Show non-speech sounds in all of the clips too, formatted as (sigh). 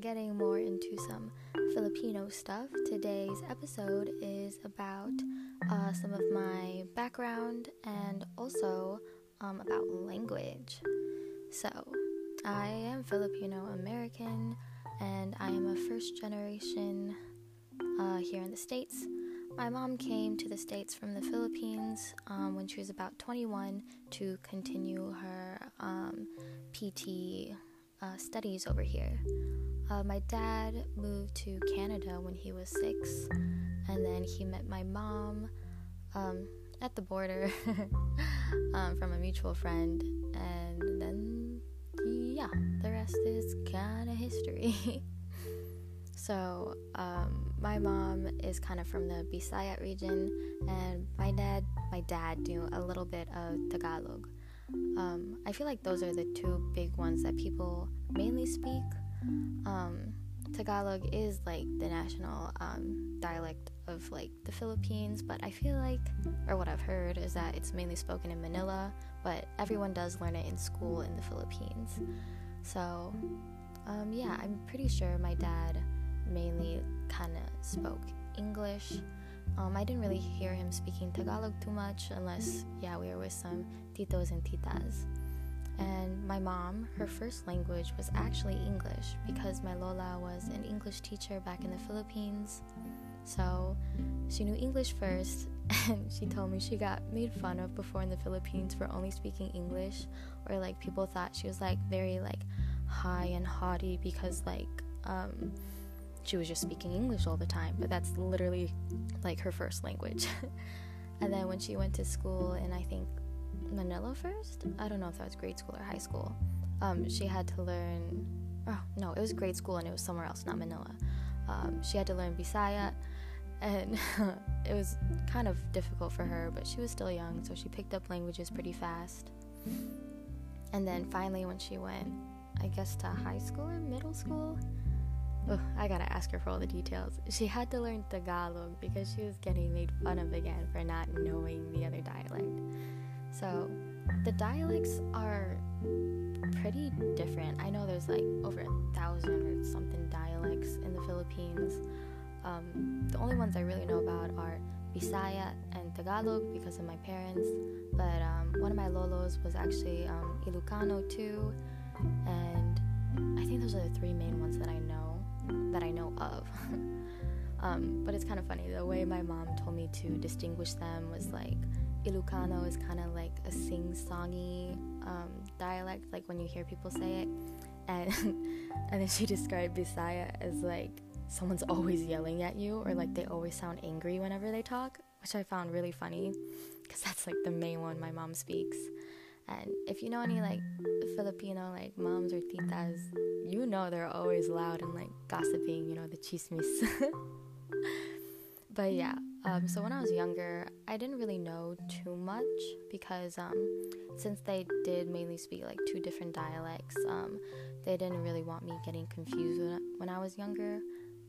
getting more into some Filipino stuff, today's episode is about uh, some of my background and also um, about language. So, I am Filipino American and I am a first generation uh, here in the States. My mom came to the States from the Philippines um, when she was about 21 to continue her um, PT uh, studies over here. Uh, my dad moved to Canada when he was six, and then he met my mom um, at the border (laughs) um, from a mutual friend, and then yeah, the rest is kind of history. (laughs) so, um, my mom is kind of from the Bisaya region, and my dad, my dad knew a little bit of Tagalog. Um, I feel like those are the two big ones that people mainly speak. Um, Tagalog is like the national um, dialect of like the Philippines, but I feel like, or what I've heard, is that it's mainly spoken in Manila, but everyone does learn it in school in the Philippines. So, um, yeah, I'm pretty sure my dad mainly kind of spoke English. Um, I didn't really hear him speaking Tagalog too much, unless, yeah, we were with some titos and titas. And my mom, her first language was actually English because my Lola was an English teacher back in the Philippines. So she knew English first, (laughs) and she told me she got made fun of before in the Philippines for only speaking English, or like people thought she was like very like high and haughty because like um, she was just speaking English all the time. But that's literally like her first language. (laughs) and then when she went to school in I think Manila first. I don't know if that was grade school or high school. Um, she had to learn. Oh no, it was grade school and it was somewhere else, not Manila. Um, she had to learn Bisaya, and (laughs) it was kind of difficult for her. But she was still young, so she picked up languages pretty fast. And then finally, when she went, I guess to high school or middle school. Ugh, I gotta ask her for all the details. She had to learn Tagalog because she was getting made fun of again for not knowing the other dialect. So the dialects are pretty different. I know there's like over a thousand or something dialects in the Philippines. Um, the only ones I really know about are Bisaya and Tagalog because of my parents. But um, one of my lolos was actually um, Ilocano too, and I think those are the three main ones that I know that I know of. (laughs) Um, but it's kind of funny the way my mom told me to distinguish them was like Ilocano is kind of like a sing-songy um, dialect, like when you hear people say it, and (laughs) and then she described Bisaya as like someone's always yelling at you, or like they always sound angry whenever they talk, which I found really funny, because that's like the main one my mom speaks. And if you know any like Filipino like moms or titas, you know they're always loud and like gossiping, you know, the chismis. (laughs) but yeah, um, so when I was younger, I didn't really know too much because um, since they did mainly speak like two different dialects, um, they didn't really want me getting confused when, when I was younger.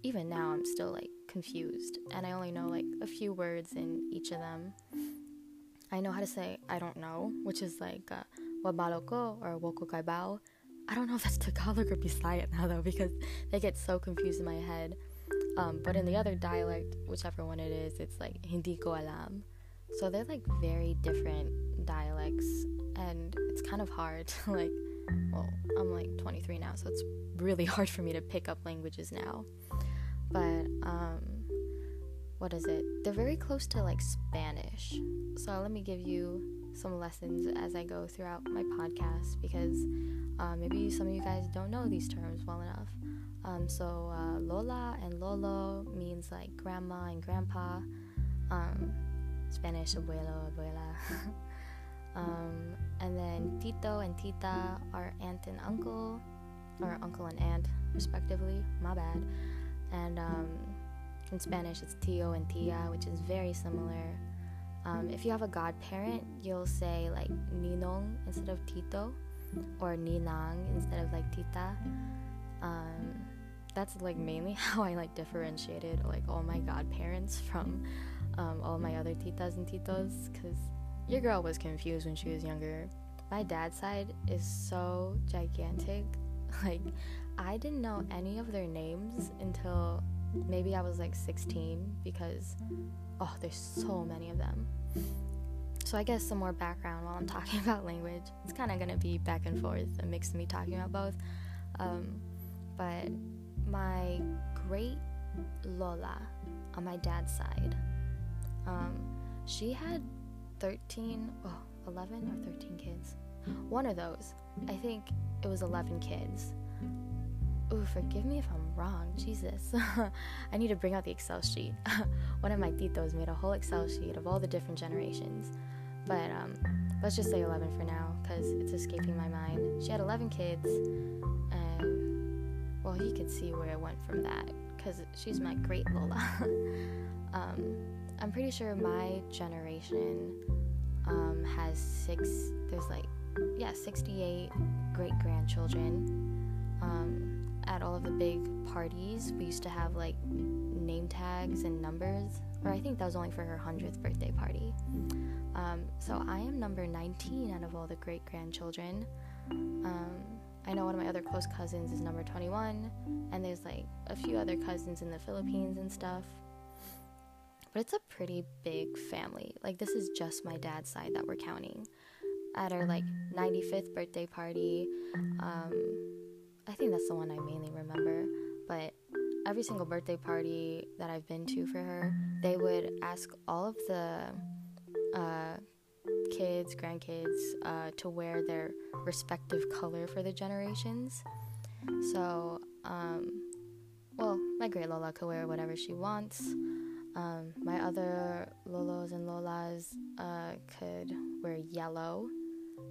Even now, I'm still like confused, and I only know like a few words in each of them. I know how to say I don't know, which is like uh, wabaloko or woko kaibao. I don't know if that's (laughs) Tagalog or Bisaya now though because they get so confused in my head. Um, but in the other dialect, whichever one it is, it's like hindi ko alam. So they're like very different dialects, and it's kind of hard (laughs) like. Well, I'm like 23 now, so it's really (laughs) hard for me to pick up languages now. But um, what is it? They're very close to like Spanish. So let me give you some lessons as I go throughout my podcast because uh, maybe some of you guys don't know these terms well enough. Um, so uh, Lola and Lolo means like grandma and grandpa. Um, Spanish abuelo, abuela. (laughs) um, and then Tito and Tita are aunt and uncle, or uncle and aunt, respectively. My bad. And um, in Spanish, it's Tio and Tia, which is very similar. Um, if you have a godparent, you'll say like Ninong instead of Tito, or Ninang instead of like Tita. Um, that's like mainly (laughs) how I like differentiated like all my godparents (laughs) from um, all my other titas and titos because your girl was confused when she was younger. My dad's side is so gigantic. (laughs) Like, I didn't know any of their names until maybe I was like 16 because, oh, there's so many of them. So, I guess some more background while I'm (laughs) talking about language. It's kind of going to be back and forth, a mix of me talking about both. Um, but my great Lola on my dad's side, um, she had 13, oh, 11 or 13 kids. One of those. I think it was 11 kids. Ooh, forgive me if I'm wrong. Jesus. (laughs) I need to bring out the Excel sheet. (laughs) One of my titos made a whole Excel sheet of all the different generations. But um, let's just say 11 for now because it's escaping my mind. She had 11 kids, and well, he could see where it went from that because she's my great Lola. (laughs) um, I'm pretty sure my generation um, has six, there's like, yeah, 68 great grandchildren. Um, at all of the big parties, we used to have like name tags and numbers, or I think that was only for her 100th birthday party. Um, so I am number 19 out of all the great grandchildren. Um, I know one of my other close cousins is number 21, and there's like a few other cousins in the Philippines and stuff. But it's a pretty big family. Like, this is just my dad's side that we're counting. At our like 95th birthday party, um, I think that's the one I mainly remember. But every single birthday party that I've been to for her, they would ask all of the uh, kids, grandkids, uh, to wear their respective color for the generations. So, um, well, my great Lola could wear whatever she wants. Um, my other Lolos and Lolas uh, could wear yellow.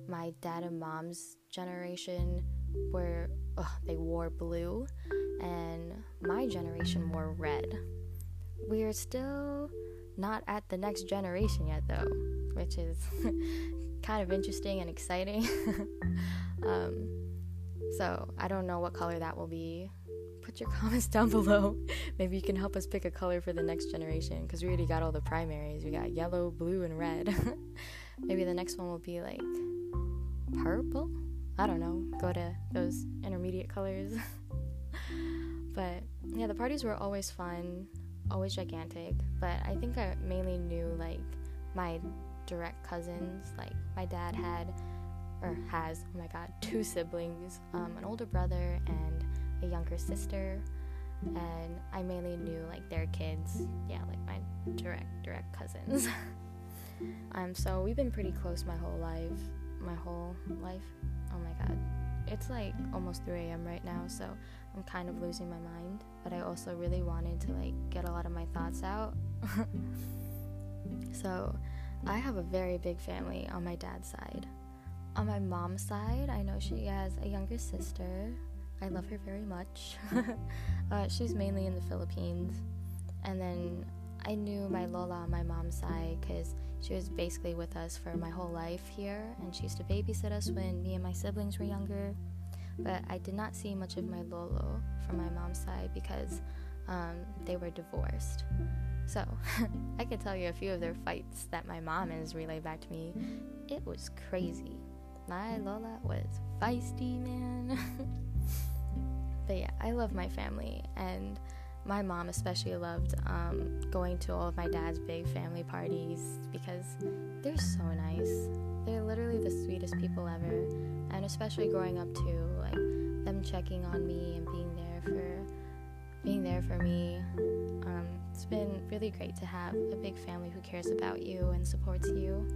My dad and mom's generation were they wore blue, and my generation wore red. We're still not at the next generation yet, though, which is (laughs) kind of interesting and exciting. (laughs) um, so I don't know what color that will be. Put your (laughs) comments down below. Maybe you can help us pick a color for the next generation because we already got all the primaries. We got yellow, blue, and red. Maybe the next one will be like purple. I don't know. Go to those intermediate colors. (laughs) but yeah, the parties were always fun always gigantic, but I think I mainly knew like my direct cousins. Like my dad had or has, oh my god, two siblings, um, an older brother and a younger sister. And I mainly knew like their kids, yeah, like my direct direct cousins. (laughs) um, so we've been pretty close my whole life, my whole life. Oh my god, it's like almost 3 a.m. right now, so I'm kind of losing my mind, but I also really wanted to like get a lot of my thoughts out. (laughs) so, I have a very big family on my dad's side. On my mom's side, I know she has a younger sister. I love her very much. (laughs) uh, she's mainly in the Philippines. And then I knew my Lola on my mom's side because she was basically with us for my whole life here, and she used to babysit us when me and my siblings were younger. But I did not see much of my Lolo from my mom's side because um, they were divorced. So (laughs) I could tell you a few of their fights that my mom has relayed back to me. It was crazy. My Lola was feisty, man. (laughs) but yeah, I love my family and my mom especially loved um, going to all of my dad's big family parties because they're so nice. They're literally the sweetest people ever, and especially growing up too, like them checking on me and being there for being there for me. Um, it's been really great to have a big family who cares about you and supports you.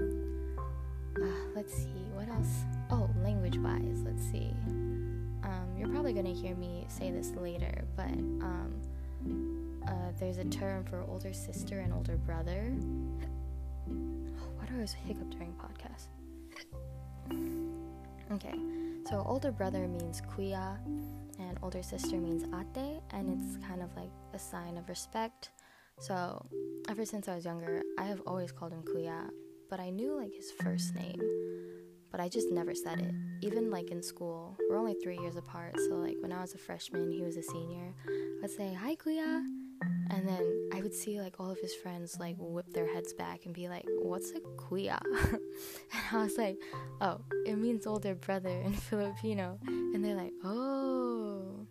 Uh, let's see what else. Oh, language wise, let's see. Um, you're probably going to hear me say this later, but um, uh, there's a term for older sister and older brother. Why do I always hiccup during podcast? Okay, so older brother means kuya, and older sister means ate, and it's kind of like a sign of respect. So, ever since I was younger, I have always called him kuya, but I knew like his first name but I just never said it. Even like in school, we're only three years apart, so like when I was a freshman, he was a senior. I'd say, Hi, Kuya. And then I would see like all of his friends like whip their heads back and be like, What's a kuya? (laughs) and I was like, Oh, it means older brother in (laughs) Filipino. And they're like, Oh.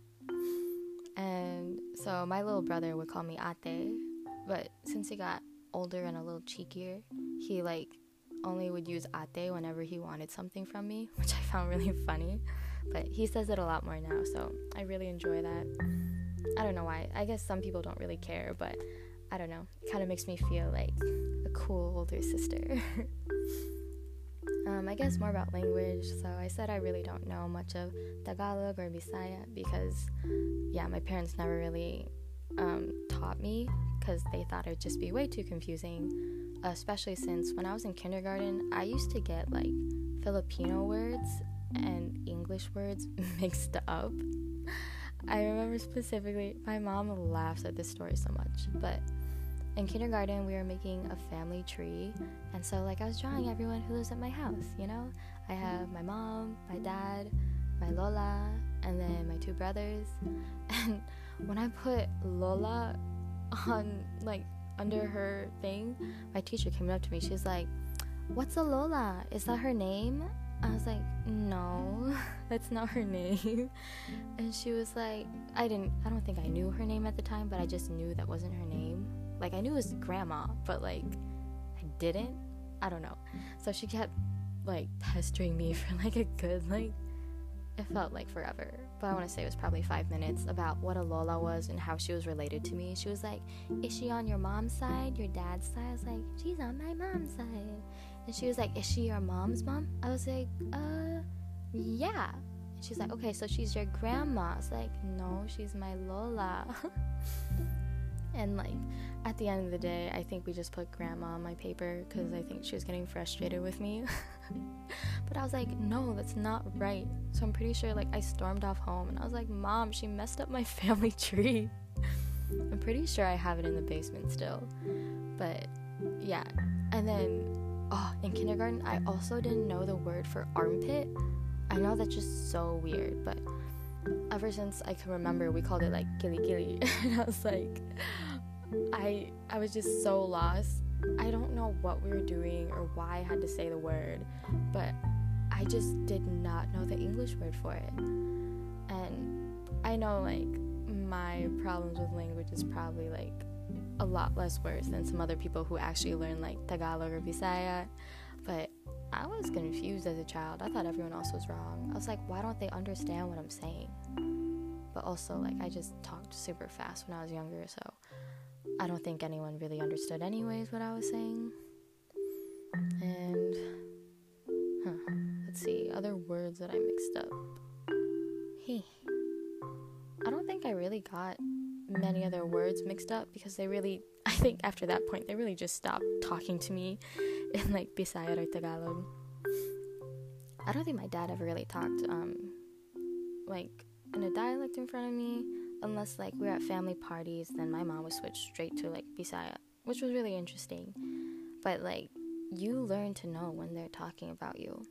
And so my little brother would call me ate, but since he got older and a little cheekier, he like only would use ate whenever he wanted something from me, (laughs) which I found really funny. But he says it a lot more now, so I really enjoy that. I don't know why. I guess some people don't really care, but I don't know. It kind of makes me feel like a cool older sister. (laughs) um, I guess more about language. So I said I really don't know much of Tagalog or Bisaya because, yeah, my parents never really um, taught me because they thought it would just be way too confusing. Especially since when I was in kindergarten, I used to get like Filipino words and English words (laughs) mixed up. I remember specifically, my mom laughs at this story so much, but in kindergarten, we were making a family tree, and so like I was drawing everyone who lives at my house, you know? I have my mom, my dad, my Lola, and then my two brothers. (laughs) And when I put Lola on like under her thing, my teacher came up to me. She was like, What's a Lola? Is that her name? I was like, no, (laughs) that's not her name. And she was like, I didn't, I don't think I knew her name at the time, but I just knew that wasn't her name. Like, I knew it was grandma, but like, I didn't. I don't know. So she kept like pestering me (laughs) for like a good, like, it felt like forever. But I want to say it was probably five minutes about what a Lola was and how she was related to me. She was like, Is she on your mom's side, your dad's side? I was like, She's on my mom's side. And she was like, Is she your mom's mom? I was like, Uh, yeah. And she's like, Okay, so she's your grandma. I was like, No, she's my Lola. (laughs) and like, at the end of the day, I think we just put grandma on my paper because I think she was getting frustrated with me. (laughs) but I was like, No, that's not right. So I'm pretty sure like I stormed off home and I was like, Mom, she messed up my (laughs) family tree. I'm pretty sure I have it in the basement still. But yeah. And then oh, in kindergarten, I also didn't know the word for armpit. I know that's just so weird, but ever since I can remember, we called it like gilly gilly. (laughs) and I was like, I I was just so lost. I don't know what we were doing or why I had to say the word, but I just did not know the English word for it. And I know like my problems with language is probably like a lot less worse than some other people who actually learn like Tagalog or Bisaya. But I was confused as a child. I thought everyone else was wrong. I was like, why don't they understand what I'm saying? But also, like, I just talked super fast when I was younger, so I don't think anyone really understood, anyways, what I was saying. And, huh, let's see, other words that I mixed up. Hey, I don't think I really got many other words mixed up because they really (laughs) I think after that point they really just stopped talking to me in like Bisaya or Tagalog. I don't think my dad ever really talked um like in a dialect in front of me unless like we are at family parties then my mom would switch straight to like Bisaya, which was really interesting. But like you learn to know when they're talking about you.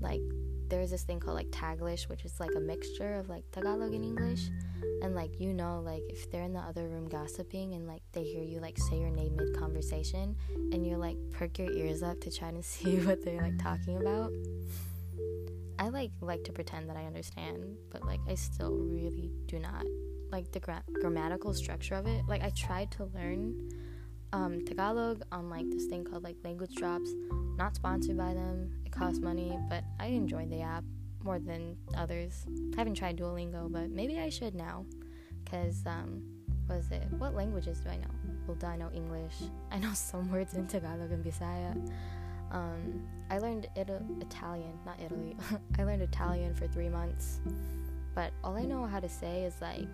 Like there's this thing called like Taglish, which is like a mixture of like Tagalog and English. And like you know like if they're in the other room gossiping and like they hear you like say your name mid conversation and you like perk your ears up to try to (laughs) see what they're like talking about. I like like to pretend that i understand but like i still really do not. Like the gra- grammatical structure of it. Like i tried to learn um, tagalog on like this thing called like language drops not sponsored by them it costs money but i enjoyed the app more than others. I haven't tried Duolingo, but maybe I should now. Because, um, what is it? What languages do I know? Well, I know English? (laughs) I know some words in Tagalog and Bisaya. Um, I learned Italian, not Italy. (laughs) I learned Italian for three months. But all I know how to say is like,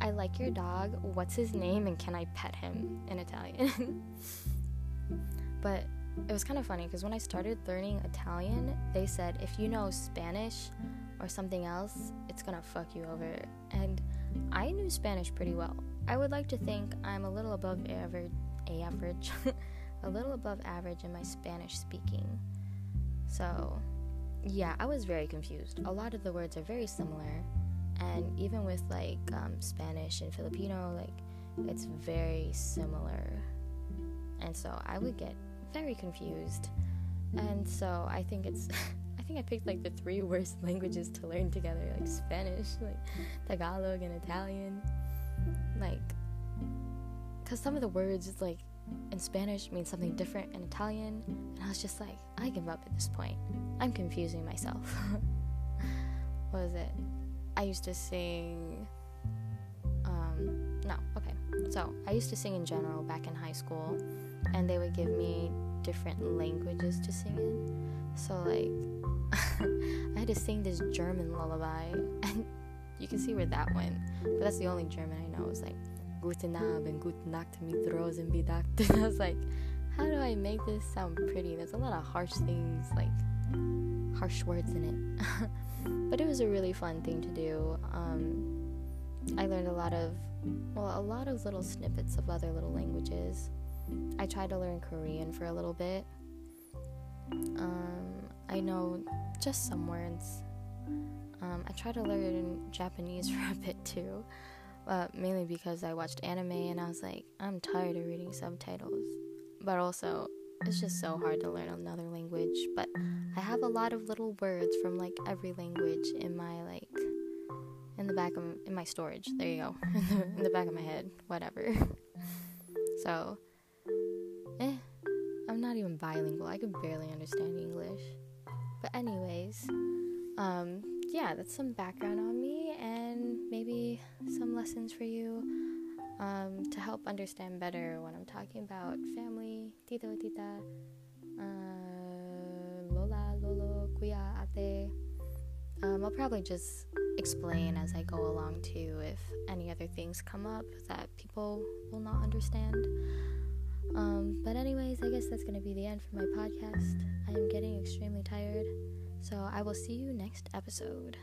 I like your dog. What's his name? And can I pet him in Italian? (laughs) but it was kind of funny because when I started learning Italian, they said if you know Spanish or something else, it's gonna fuck you over. And I knew Spanish pretty well. I would like to think I'm a little above average, average, (laughs) a little above average in my Spanish speaking. So, yeah, I was very confused. A lot of the words are very similar, and even with like um, Spanish and Filipino, like it's very similar. And so I would get very confused. And so I think it's (laughs) I think I picked like the three (laughs) worst languages to learn together, like Spanish, like Tagalog and Italian. Like cuz some of the words like in Spanish mean something different in Italian, and I was just like, I give up at this point. I'm confusing myself. (laughs) what was it? I used to sing um no, okay. So, I used to sing in general back in high school, and they would give me different languages to sing in. So like (laughs) I had to sing this German lullaby and (laughs) you can see where that went. But that's the only German I know. It was like Guten Abend, Guten Nacht, mit Rosen bedacht. (laughs) And I was like, how do I make this sound pretty? There's a lot of harsh things, like harsh words in it. But it was a really fun thing to do. Um, I learned a lot of, well, a lot of little snippets of other little languages. I tried to learn Korean for a little bit. Um, I know just some words. Um, I tried to learn Japanese (laughs) for a bit too, uh, mainly because I watched anime and I was like, I'm tired of reading subtitles. But also, it's just so hard to learn another language. But I have a lot of little words from like every language in my like in the back of in my storage. There you go, (laughs) in the back of my head, whatever. (laughs) so eh, I'm not even bilingual. I could barely understand English. But anyways, um, yeah, that's some background on me and maybe some lessons for you um, to help understand better when I'm talking about family, tito, tita, uh, lola, lolo, kuya, ate. Um, I'll probably just explain as I go along too if any other things come up that people will not understand. Um, but, anyways, I guess that's going to be the end for my podcast. I am getting extremely tired, so I will see you next episode.